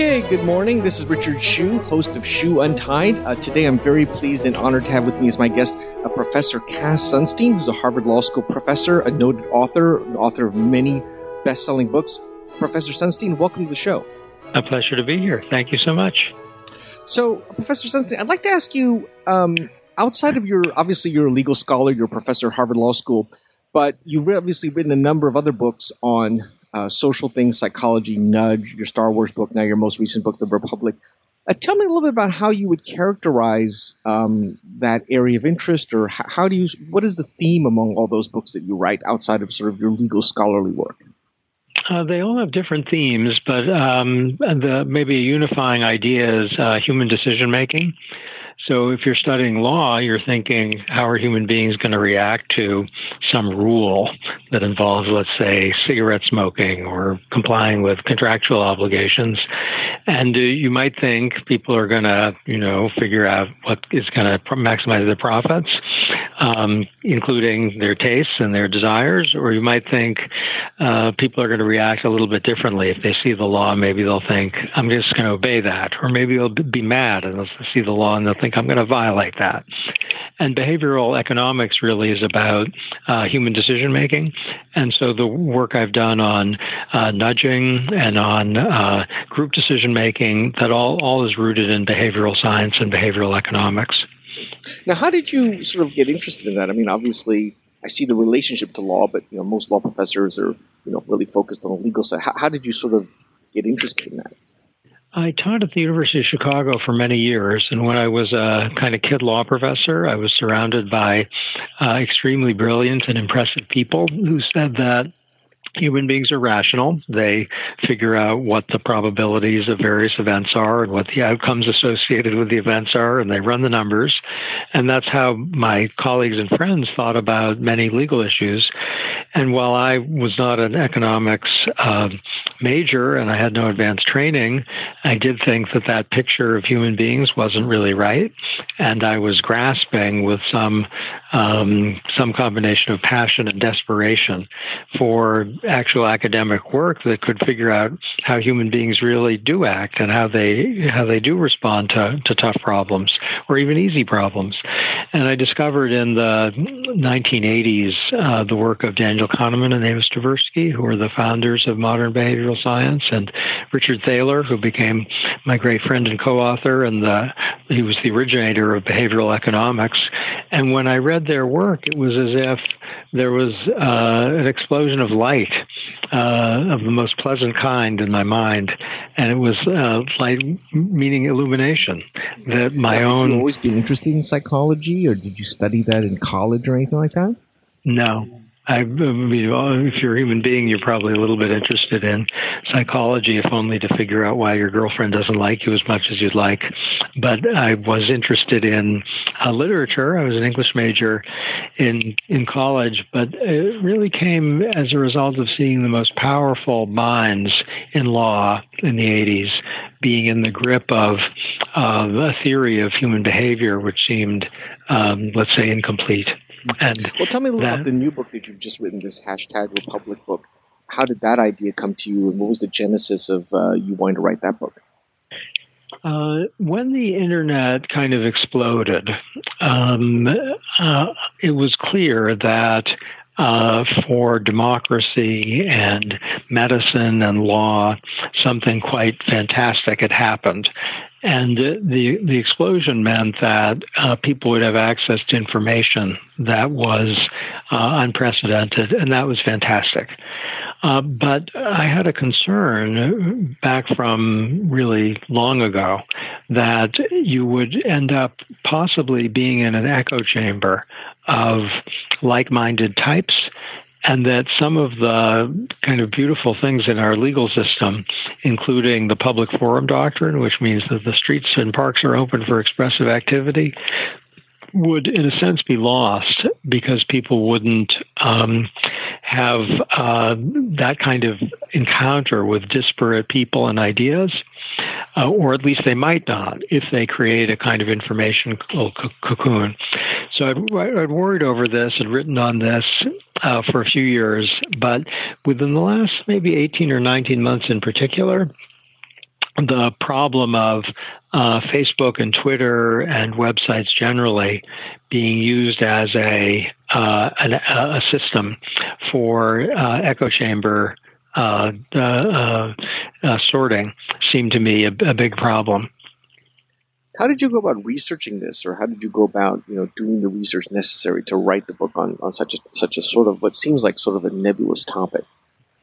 Okay, good morning. This is Richard Hsu, host of Hsu Untied. Uh, today I'm very pleased and honored to have with me as my guest uh, Professor Cass Sunstein, who's a Harvard Law School professor, a noted author, author of many best selling books. Professor Sunstein, welcome to the show. A pleasure to be here. Thank you so much. So, Professor Sunstein, I'd like to ask you um, outside of your, obviously, you're a legal scholar, you're a professor at Harvard Law School, but you've obviously written a number of other books on uh, social things, psychology, nudge, your Star Wars book, now your most recent book, The Republic. Uh, tell me a little bit about how you would characterize um, that area of interest, or how, how do you? What is the theme among all those books that you write outside of sort of your legal scholarly work? Uh, they all have different themes, but um, the maybe a unifying idea is uh, human decision making. So if you're studying law, you're thinking, how are human beings going to react to some rule that involves, let's say, cigarette smoking or complying with contractual obligations? And uh, you might think people are going to, you know, figure out what is going to maximize their profits, um, including their tastes and their desires. Or you might think uh, people are going to react a little bit differently. If they see the law, maybe they'll think, I'm just going to obey that. Or maybe they'll be mad and they'll see the law and they'll think I'm going to violate that. And behavioral economics really is about uh, human decision making. And so the work I've done on uh, nudging and on uh, group decision making, that all, all is rooted in behavioral science and behavioral economics. Now, how did you sort of get interested in that? I mean, obviously, I see the relationship to law, but you know, most law professors are you know really focused on the legal side. How, how did you sort of get interested in that? I taught at the University of Chicago for many years, and when I was a kind of kid law professor, I was surrounded by uh, extremely brilliant and impressive people who said that human beings are rational. They figure out what the probabilities of various events are and what the outcomes associated with the events are, and they run the numbers. And that's how my colleagues and friends thought about many legal issues. And while I was not an economics uh, major and I had no advanced training, I did think that that picture of human beings wasn't really right. And I was grasping with some um, some combination of passion and desperation for actual academic work that could figure out how human beings really do act and how they how they do respond to, to tough problems or even easy problems. And I discovered in the 1980s uh, the work of Daniel Kahneman and Amos Tversky, who were the founders of modern behavioral science, and Richard Thaler, who became my great friend and co-author, and the, he was the originator of behavioral economics. And when I read their work, it was as if there was uh, an explosion of light uh, of the most pleasant kind in my mind, and it was uh, light meaning illumination. That my now, own. Have you always been interested in psychology, or did you study that in college or anything like that? No, I mean, if you're a human being, you're probably a little bit interested in psychology, if only to figure out why your girlfriend doesn't like you as much as you'd like. But I was interested in uh, literature. I was an English major in in college, but it really came as a result of seeing the most powerful minds in law in the 80s being in the grip of uh, a theory of human behavior, which seemed, um, let's say, incomplete. And well, tell me a little that, about the new book that you've just written, this hashtag Republic book. How did that idea come to you, and what was the genesis of uh, you wanting to write that book? Uh, when the internet kind of exploded, um, uh, it was clear that uh, for democracy and medicine and law, something quite fantastic had happened. And the the explosion meant that uh, people would have access to information that was uh, unprecedented, and that was fantastic. Uh, but I had a concern back from really long ago that you would end up possibly being in an echo chamber of like minded types and that some of the kind of beautiful things in our legal system, including the public forum doctrine, which means that the streets and parks are open for expressive activity, would, in a sense, be lost because people wouldn't um, have uh, that kind of encounter with disparate people and ideas, uh, or at least they might not if they create a kind of information cocoon. so I'd, I'd, worried over this and written on this uh, for a few years, but within the last maybe 18 or 19 months in particular, the problem of uh, Facebook and Twitter and websites generally being used as a uh, an, a system for uh, echo chamber uh, uh, sorting seemed to me a, a, big problem. How did you go about researching this, or how did you go about you know doing the research necessary to write the book on, on such a such a sort of what seems like sort of a nebulous topic?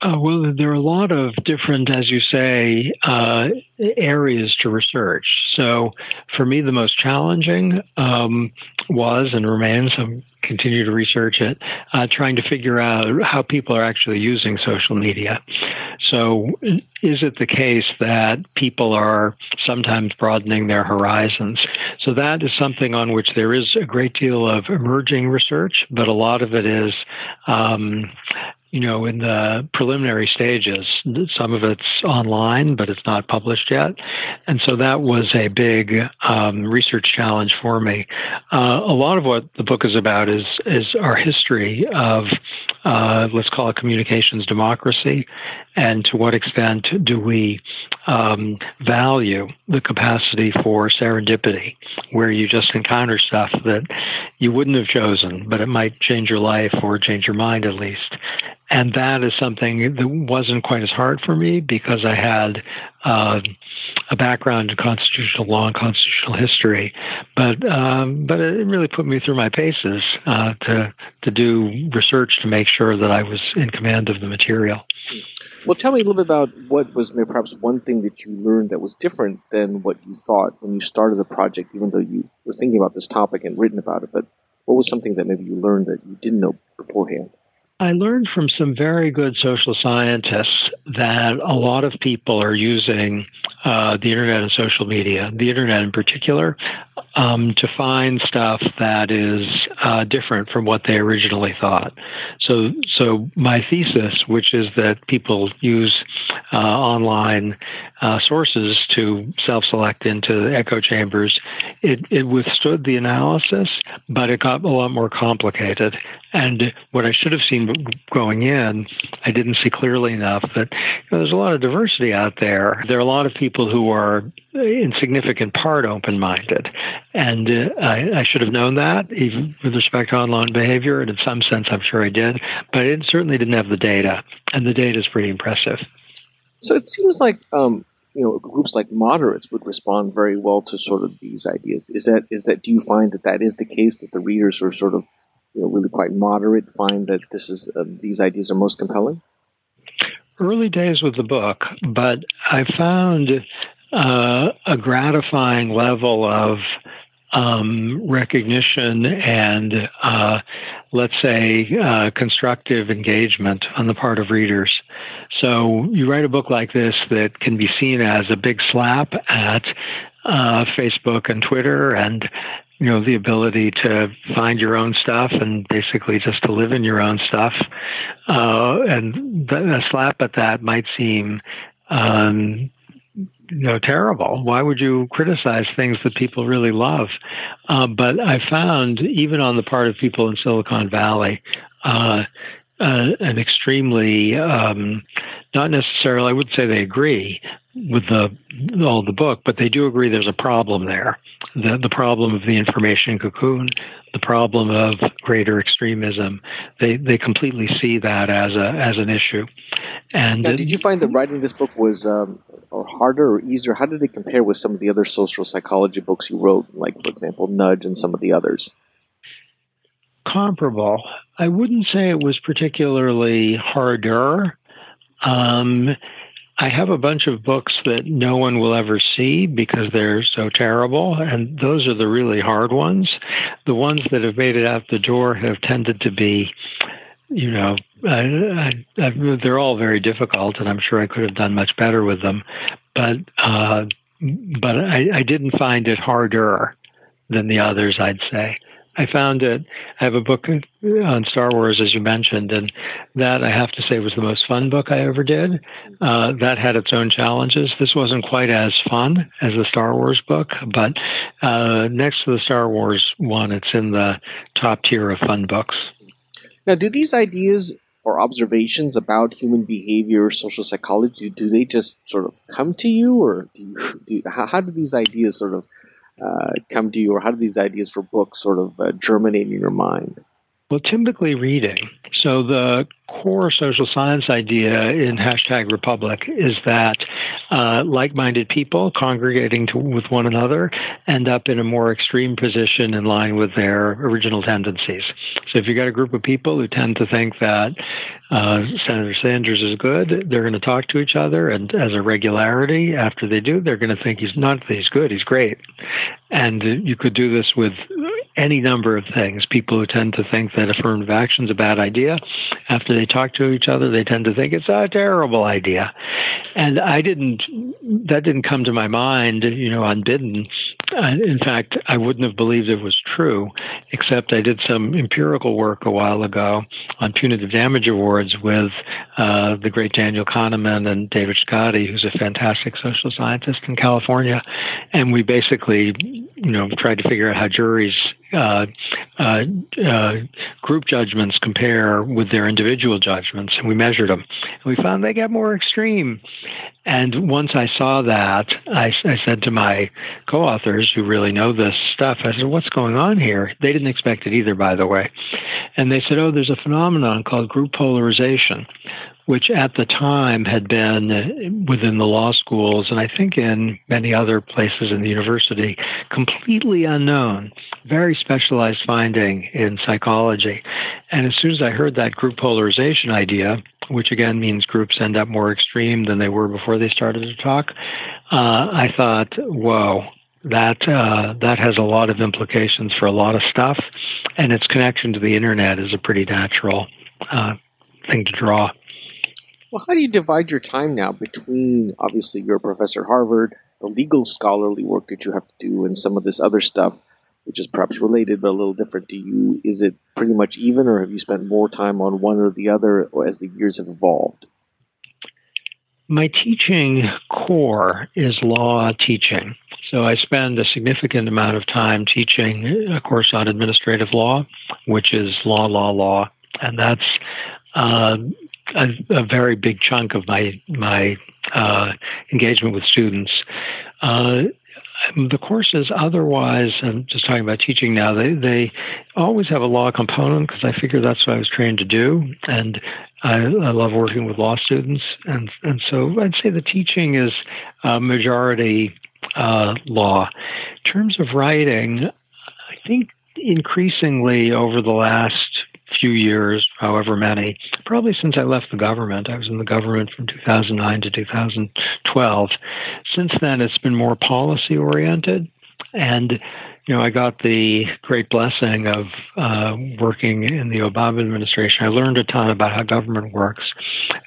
Uh, well, there are a lot of different, as you say, uh, areas to research. So, for me, the most challenging um, was and remains. I continue to research it, uh, trying to figure out how people are actually using social media. So, is it the case that people are sometimes broadening their horizons? So, that is something on which there is a great deal of emerging research, but a lot of it is um, you know, in the preliminary stages. Some of it's online, but it's not published yet. And so that was a big um, research challenge for me. Uh, a lot of what the book is about is is our history of, uh, let's call it communications democracy, and to what extent do we um, value the capacity for serendipity, where you just encounter stuff that you wouldn't have chosen, but it might change your life or change your mind at least. And that is something that wasn't quite as hard for me because I had uh, a background in constitutional law and constitutional history. But um, but it really put me through my paces uh, to to do research to make sure that I was in command of the material. Well, tell me a little bit about what was perhaps one thing that you learned that was different than what you thought when you started the project, even though you were thinking about this topic and written about it. But what was something that maybe you learned that you didn't know beforehand? I learned from some very good social scientists that a lot of people are using uh, the internet and social media, the internet in particular, um, to find stuff that is uh, different from what they originally thought. So, so my thesis, which is that people use uh, online uh, sources to self-select into echo chambers, it, it withstood the analysis, but it got a lot more complicated. And what I should have seen going in, I didn't see clearly enough that you know, there's a lot of diversity out there. There are a lot of people who are in significant part open minded. And uh, I, I, should have known that, even with respect to online behavior. And in some sense, I'm sure I did. But I certainly didn't have the data. And the data is pretty impressive. So it seems like um, you know groups like moderates would respond very well to sort of these ideas. Is that is that do you find that that is the case that the readers are sort of you know really quite moderate find that this is uh, these ideas are most compelling? Early days with the book, but I found uh, a gratifying level of um, recognition and, uh, let's say, uh, constructive engagement on the part of readers. So you write a book like this that can be seen as a big slap at uh, Facebook and Twitter and you know the ability to find your own stuff and basically just to live in your own stuff uh, and a slap at that might seem um, you know terrible. Why would you criticize things that people really love? Uh, but I found even on the part of people in Silicon Valley. Uh, uh, an extremely um, not necessarily I would say they agree with the all the book, but they do agree there's a problem there. The the problem of the information cocoon, the problem of greater extremism. They they completely see that as a as an issue. And now, did you find that writing this book was um, or harder or easier? How did it compare with some of the other social psychology books you wrote, like, for example, Nudge and some of the others? Comparable. I wouldn't say it was particularly harder. Um, I have a bunch of books that no one will ever see because they're so terrible, and those are the really hard ones. The ones that have made it out the door have tended to be you know, I, I, I, they're all very difficult, and I'm sure I could have done much better with them. But uh, but I, I didn't find it harder than the others. I'd say I found it. I have a book on Star Wars, as you mentioned, and that I have to say was the most fun book I ever did. Uh, that had its own challenges. This wasn't quite as fun as the Star Wars book, but uh, next to the Star Wars one, it's in the top tier of fun books. Now, do these ideas or observations about human behavior, social psychology, do they just sort of come to you, or do you, do, how, how do these ideas sort of uh, come to you, or how do these ideas for books sort of uh, germinate in your mind? Well, typically reading. So the core social science idea in hashtag Republic is that uh, like-minded people congregating to, with one another end up in a more extreme position in line with their original tendencies. So if you've got a group of people who tend to think that uh, Senator Sanders is good, they're going to talk to each other, and as a regularity, after they do, they're going to think he's not he's good, he's great. And you could do this with any number of things. People who tend to think that affirmative action is a bad idea, after they talk to each other, they tend to think it's a terrible idea. And I didn't, that didn't come to my mind, you know, unbidden. Uh, in fact, I wouldn't have believed it was true, except I did some empirical work a while ago on punitive damage awards with uh, the great Daniel Kahneman and David Schkade, who's a fantastic social scientist in California. And we basically, you know, tried to figure out how juries uh, uh, uh, group judgments compare with their individual judgments, and we measured them. And we found they get more extreme. And once I saw that, I, I said to my co authors who really know this stuff, I said, What's going on here? They didn't expect it either, by the way. And they said, Oh, there's a phenomenon called group polarization, which at the time had been within the law schools and I think in many other places in the university completely unknown, very specialized finding in psychology. And as soon as I heard that group polarization idea, which again means groups end up more extreme than they were before they started to talk, uh, I thought, whoa, that uh, that has a lot of implications for a lot of stuff, and its connection to the internet is a pretty natural uh, thing to draw. Well, how do you divide your time now between obviously you're a professor at Harvard, the legal scholarly work that you have to do, and some of this other stuff, which is perhaps related but a little different to you? Is it pretty much even, or have you spent more time on one or the other as the years have evolved? My teaching core is law teaching. So I spend a significant amount of time teaching a course on administrative law, which is law, law, law. And that's uh, a, a, very big chunk of my my uh, engagement with students. Uh, the courses otherwise, I'm just talking about teaching now, they, they always have a law component because I figure that's what I was trained to do. And I, I, love working with law students. And, and so I'd say the teaching is majority uh, law. In terms of writing, I think increasingly over the last few years, however many, probably since I left the government. I was in the government from 2009 to 2012. Since then, it's been more policy oriented. And, you know, I got the great blessing of uh, working in the Obama administration. I learned a ton about how government works.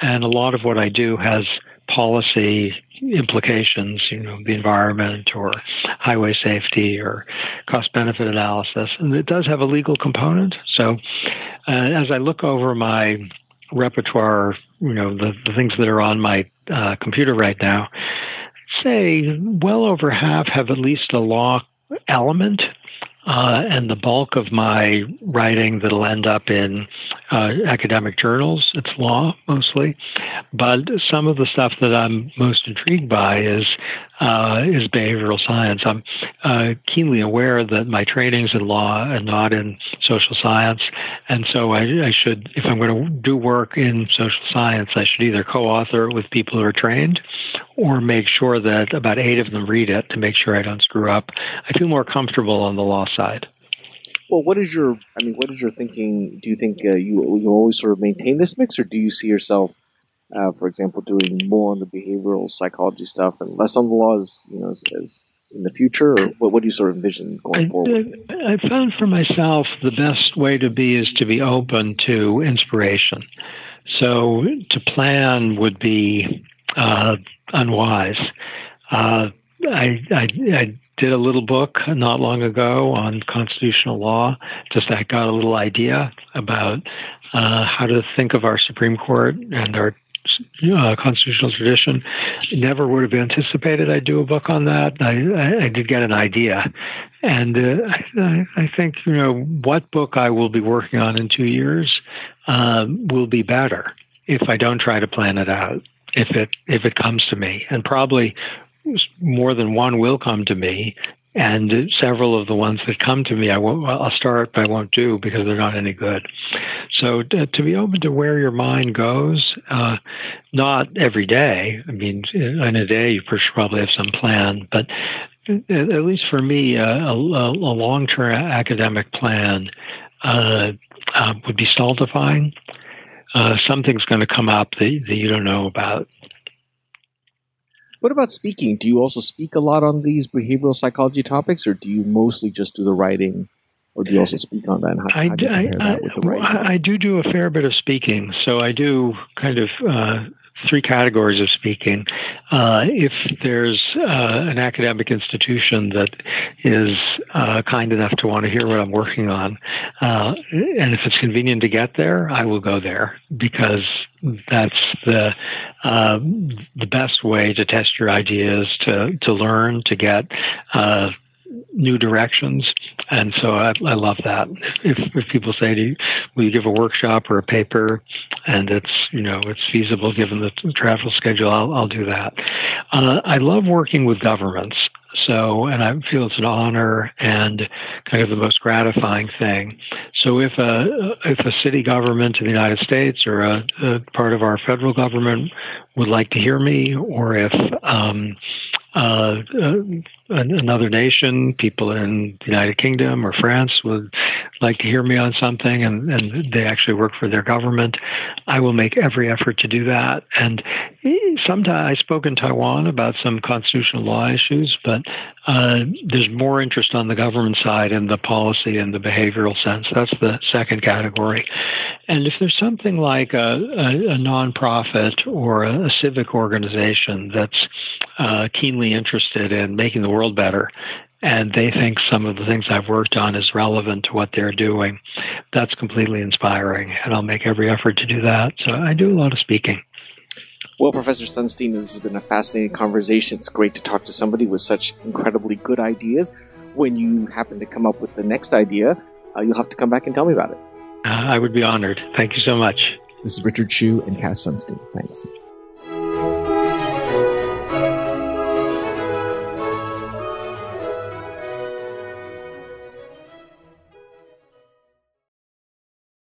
And a lot of what I do has policy implications, you know, the environment or highway safety or cost benefit analysis. And it does have a legal component. So uh, as I look over my repertoire, you know, the, the things that are on my uh, computer right now, say well over half have at least a law element uh, and the bulk of my writing that'll end up in uh, academic journals, it's law mostly. But some of the stuff that I'm most intrigued by is uh, is behavioral science. I'm uh, keenly aware that my training's in law and not in social science, and so I, I should, if I'm going to do work in social science, I should either co-author it with people who are trained, or make sure that about eight of them read it to make sure I don't screw up. I feel more comfortable on the law side. Well, what is your? I mean, what is your thinking? Do you think uh, you you always sort of maintain this mix, or do you see yourself, uh, for example, doing more on the behavioral psychology stuff and less on the laws? You know, as, as in the future, or what, what do you sort of envision going I, forward? I found for myself the best way to be is to be open to inspiration. So to plan would be uh, unwise. Uh, I, I, I did a little book not long ago on constitutional law. Just I got a little idea about uh, how to think of our Supreme Court and our uh, constitutional tradition. Never would have anticipated I'd do a book on that. I, I, I did get an idea, and uh, I, I, think you know what book I will be working on in two years uh, will be better if I don't try to plan it out. If it if it comes to me, and probably more than one will come to me and several of the ones that come to me, I won't, I'll start, but I won't do because they're not any good. So to, to be open to where your mind goes, uh, not every day. I mean, in a day you probably have some plan, but at least for me, uh, a, a, long-term academic plan uh, uh, would be stultifying. Uh, something's going to come up that, that you don't know about. What about speaking? Do you also speak a lot on these behavioral psychology topics, or do you mostly just do the writing, or do you also speak on that? How, I, how do I, I, I, do do a fair bit of speaking, so I do kind of uh, three categories of speaking. Uh, if there's uh, an academic institution that is uh, kind enough to want to hear what I'm working on, uh, and if it's convenient to get there, I will go there because that's the uh, the best way to test your ideas, to to learn, to get uh, new directions. And so I, I love that. If, if people say to you, will you give a workshop or a paper and it's, you know, it's feasible given the travel schedule, I'll, I'll do that. Uh, I love working with governments. So, and I feel it's an honor and kind of the most gratifying thing. So, if a if a city government in the United States or a, a part of our federal government would like to hear me, or if um, uh, uh, another nation, people in the United Kingdom or France would like to hear me on something and, and they actually work for their government, I will make every effort to do that. And sometimes I spoke in Taiwan about some constitutional law issues, but uh, there's more interest on the government side in the policy and the behavioral sense. That's the second category. And if there's something like a, a, a nonprofit or a, a, civic organization that's uh, keenly interested in making the world better, and they think some of the things I've worked on is relevant to what they're doing, that's completely inspiring. And I'll make every effort to do that. So I do a lot of speaking. Well, Professor Sunstein, this has been a fascinating conversation. It's great to talk to somebody with such incredibly good ideas. When you happen to come up with the next idea, uh, you'll have to come back and tell me about it. Uh, I would be honored. Thank you so much. This is Richard Hsu and Cass Sunstein. Thanks.